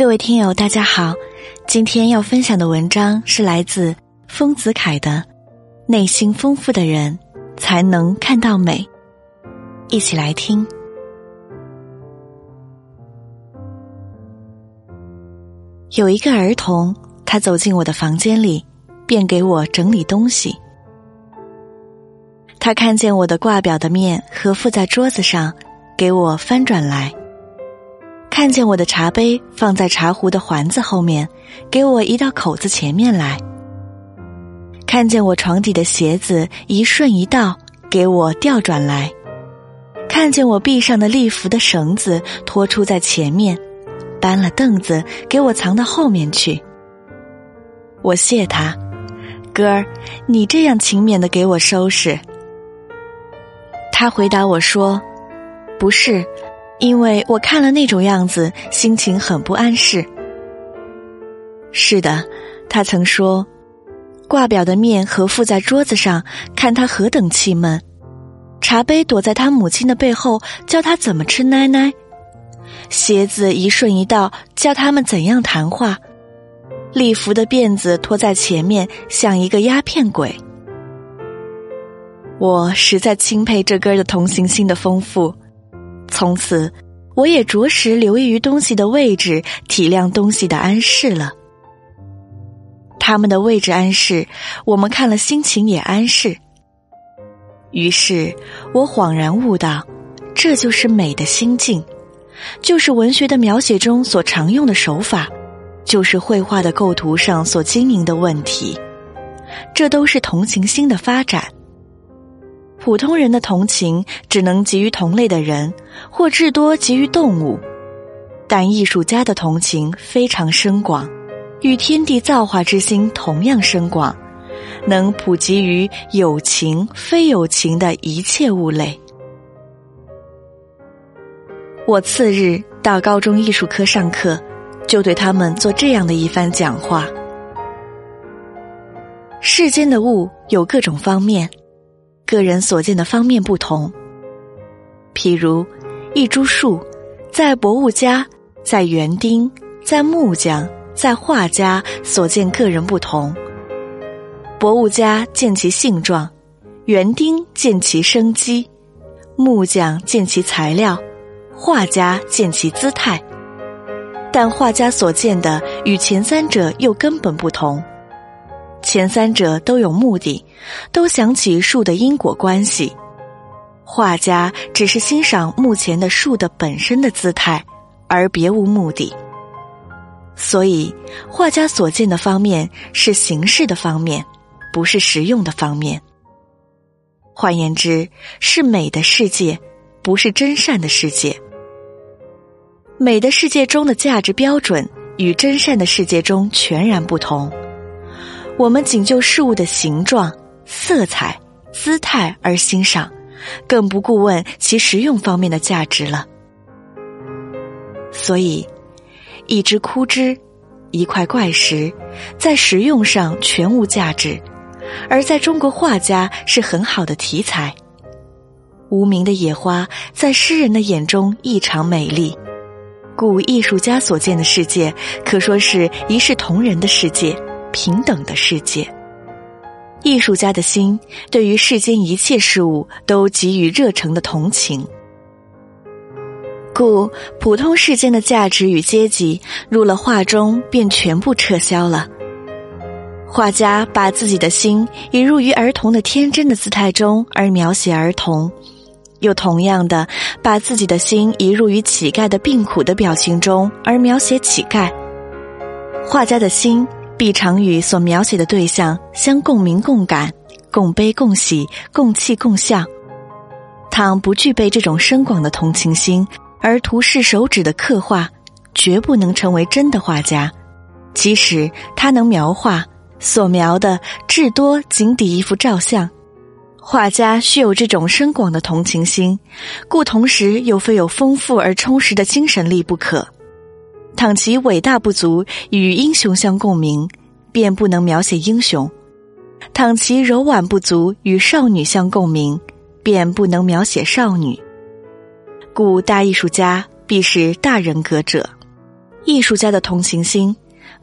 各位听友，大家好，今天要分享的文章是来自丰子恺的《内心丰富的人才能看到美》，一起来听。有一个儿童，他走进我的房间里，便给我整理东西。他看见我的挂表的面和附在桌子上，给我翻转来。看见我的茶杯放在茶壶的环子后面，给我移到口子前面来。看见我床底的鞋子一顺一倒，给我调转来。看见我臂上的立服的绳子拖出在前面，搬了凳子给我藏到后面去。我谢他，哥儿，你这样勤勉的给我收拾。他回答我说：“不是。”因为我看了那种样子，心情很不安适。是的，他曾说，挂表的面和附在桌子上，看他何等气闷；茶杯躲在他母亲的背后，教他怎么吃奶奶；鞋子一顺一道，教他们怎样谈话；礼服的辫子拖在前面，像一个鸦片鬼。我实在钦佩这根儿的同情心的丰富。从此，我也着实留意于东西的位置，体谅东西的安适了。他们的位置安适，我们看了心情也安适。于是我恍然悟到，这就是美的心境，就是文学的描写中所常用的手法，就是绘画的构图上所经营的问题，这都是同情心的发展。普通人的同情只能给予同类的人，或至多给予动物，但艺术家的同情非常深广，与天地造化之心同样深广，能普及于有情非有情的一切物类。我次日到高中艺术科上课，就对他们做这样的一番讲话：世间的物有各种方面。个人所见的方面不同，譬如一株树，在博物家、在园丁、在木匠、在画家所见个人不同。博物家见其性状，园丁见其生机，木匠见其材料，画家见其姿态。但画家所见的与前三者又根本不同。前三者都有目的，都想起树的因果关系。画家只是欣赏目前的树的本身的姿态，而别无目的。所以，画家所见的方面是形式的方面，不是实用的方面。换言之，是美的世界，不是真善的世界。美的世界中的价值标准与真善的世界中全然不同。我们仅就事物的形状、色彩、姿态而欣赏，更不顾问其实用方面的价值了。所以，一只枯枝、一块怪石，在实用上全无价值，而在中国画家是很好的题材。无名的野花，在诗人的眼中异常美丽，故艺术家所见的世界，可说是一视同仁的世界。平等的世界，艺术家的心对于世间一切事物都给予热诚的同情，故普通世间的价值与阶级入了画中便全部撤销了。画家把自己的心移入于儿童的天真的姿态中而描写儿童，又同样的把自己的心移入于乞丐的病苦的表情中而描写乞丐。画家的心。必常与所描写的对象相共鸣、共感、共悲、共喜、共气、共笑。倘不具备这种深广的同情心，而图示手指的刻画，绝不能成为真的画家。即使他能描画，所描的至多仅抵一幅照相。画家需有这种深广的同情心，故同时又非有丰富而充实的精神力不可。倘其伟大不足与英雄相共鸣，便不能描写英雄；倘其柔婉不足与少女相共鸣，便不能描写少女。故大艺术家必是大人格者。艺术家的同情心，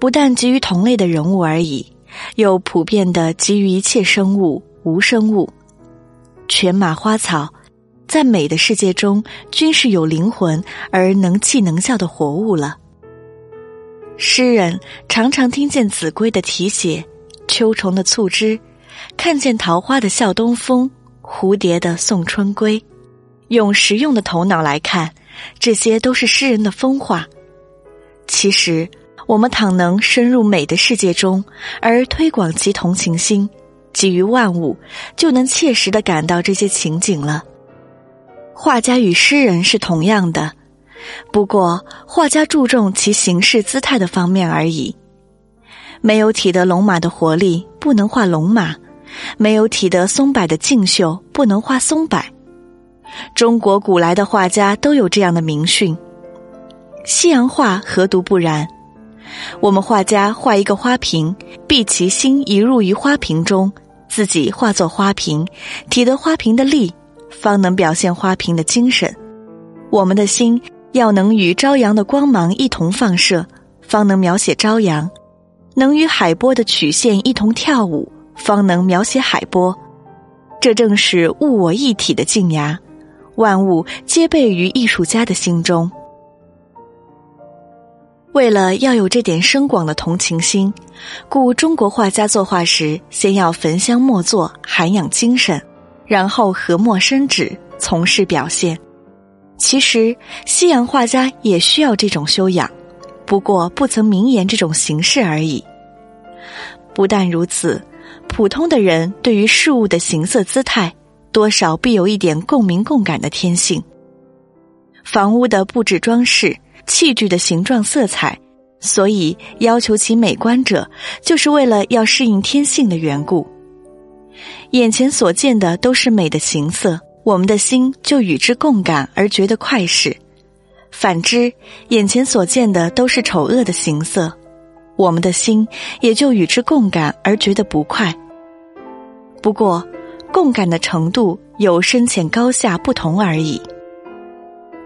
不但给予同类的人物而已，又普遍的给予一切生物、无生物。犬马花草，在美的世界中，均是有灵魂而能气能笑的活物了。诗人常常听见子规的题写，秋虫的促织，看见桃花的笑东风，蝴蝶的送春归。用实用的头脑来看，这些都是诗人的风化。其实，我们倘能深入美的世界中，而推广其同情心，给予万物，就能切实的感到这些情景了。画家与诗人是同样的。不过，画家注重其形式姿态的方面而已。没有体得龙马的活力，不能画龙马；没有体得松柏的劲秀，不能画松柏。中国古来的画家都有这样的名训。西洋画何独不然？我们画家画一个花瓶，必其心移入于花瓶中，自己化作花瓶，体得花瓶的力，方能表现花瓶的精神。我们的心。要能与朝阳的光芒一同放射，方能描写朝阳；能与海波的曲线一同跳舞，方能描写海波。这正是物我一体的静雅，万物皆备于艺术家的心中。为了要有这点深广的同情心，故中国画家作画时，先要焚香默坐，涵养精神，然后和墨生纸，从事表现。其实，西洋画家也需要这种修养，不过不曾明言这种形式而已。不但如此，普通的人对于事物的形色姿态，多少必有一点共鸣共感的天性。房屋的布置装饰、器具的形状色彩，所以要求其美观者，就是为了要适应天性的缘故。眼前所见的都是美的形色。我们的心就与之共感而觉得快事，反之，眼前所见的都是丑恶的形色，我们的心也就与之共感而觉得不快。不过，共感的程度有深浅高下不同而已。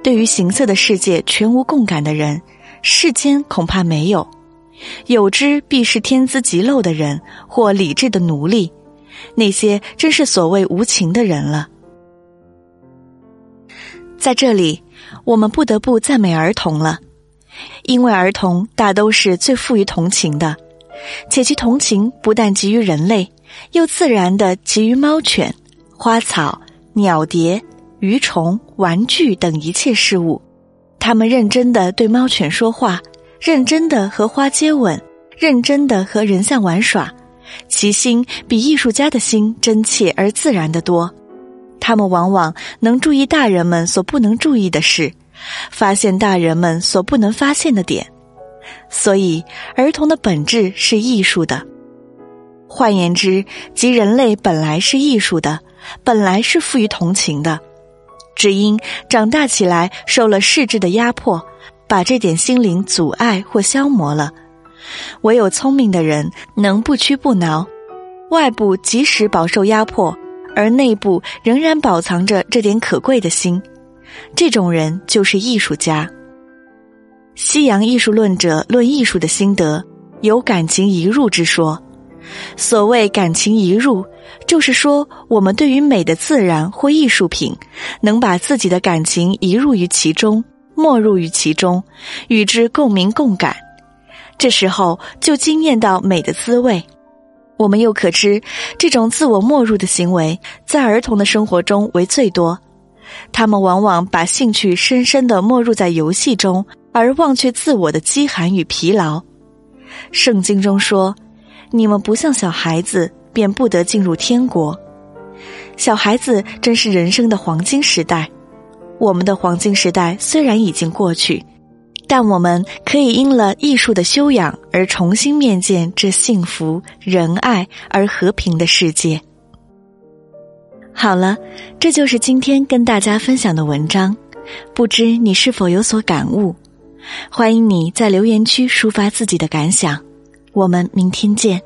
对于形色的世界全无共感的人，世间恐怕没有；有之，必是天资极陋的人或理智的奴隶，那些真是所谓无情的人了。在这里，我们不得不赞美儿童了，因为儿童大都是最富于同情的，且其同情不但给予人类，又自然的给予猫犬、花草、鸟蝶、鱼虫、玩具等一切事物。他们认真的对猫犬说话，认真的和花接吻，认真的和人像玩耍，其心比艺术家的心真切而自然的多。他们往往能注意大人们所不能注意的事，发现大人们所不能发现的点，所以儿童的本质是艺术的。换言之，即人类本来是艺术的，本来是富于同情的，只因长大起来受了世制的压迫，把这点心灵阻碍或消磨了。唯有聪明的人能不屈不挠，外部即使饱受压迫。而内部仍然保藏着这点可贵的心，这种人就是艺术家。西洋艺术论者论艺术的心得，有感情移入之说。所谓感情移入，就是说我们对于美的自然或艺术品，能把自己的感情移入于其中，没入于其中，与之共鸣共感，这时候就惊艳到美的滋味。我们又可知，这种自我没入的行为，在儿童的生活中为最多。他们往往把兴趣深深的没入在游戏中，而忘却自我的饥寒与疲劳。圣经中说：“你们不像小孩子，便不得进入天国。”小孩子真是人生的黄金时代。我们的黄金时代虽然已经过去。但我们可以因了艺术的修养而重新面见这幸福、仁爱而和平的世界。好了，这就是今天跟大家分享的文章，不知你是否有所感悟？欢迎你在留言区抒发自己的感想。我们明天见。